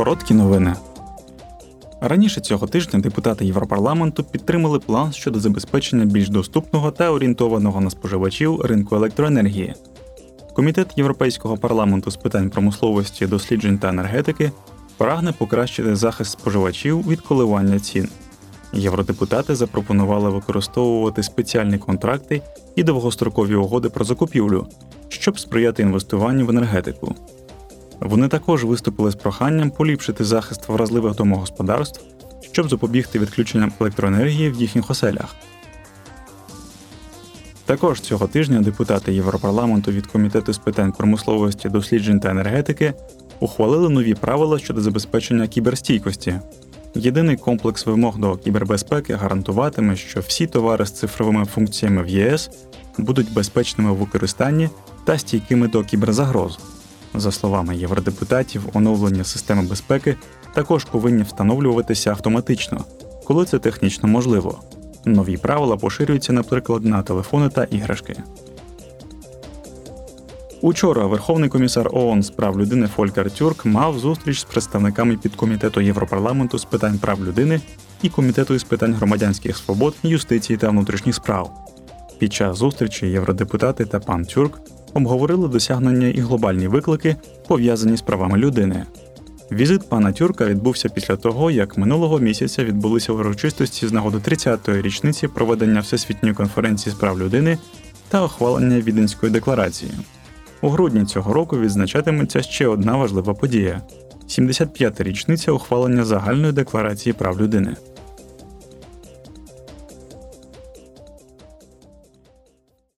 Короткі новини. Раніше цього тижня депутати Європарламенту підтримали план щодо забезпечення більш доступного та орієнтованого на споживачів ринку електроенергії. Комітет Європейського парламенту з питань промисловості, досліджень та енергетики прагне покращити захист споживачів від коливання цін. Євродепутати запропонували використовувати спеціальні контракти і довгострокові угоди про закупівлю, щоб сприяти інвестуванню в енергетику. Вони також виступили з проханням поліпшити захист вразливих домогосподарств, щоб запобігти відключенням електроенергії в їхніх оселях. Також цього тижня депутати Європарламенту від Комітету з питань промисловості, досліджень та енергетики ухвалили нові правила щодо забезпечення кіберстійкості. Єдиний комплекс вимог до кібербезпеки гарантуватиме, що всі товари з цифровими функціями в ЄС будуть безпечними в використанні та стійкими до кіберзагроз. За словами євродепутатів, оновлення системи безпеки також повинні встановлюватися автоматично, коли це технічно можливо. Нові правила поширюються, наприклад, на телефони та іграшки. Учора Верховний комісар ООН з прав людини Фолькер Тюрк мав зустріч з представниками підкомітету Європарламенту з питань прав людини і комітету із питань громадянських свобод, юстиції та внутрішніх справ. Під час зустрічі євродепутати та пан Тюрк обговорили досягнення і глобальні виклики, пов'язані з правами людини. Візит пана Тюрка відбувся після того, як минулого місяця відбулися урочистості з нагоди 30-ї річниці проведення Всесвітньої конференції з прав людини та ухвалення Віденської декларації. У грудні цього року відзначатиметься ще одна важлива подія 75-та річниця ухвалення загальної декларації прав людини.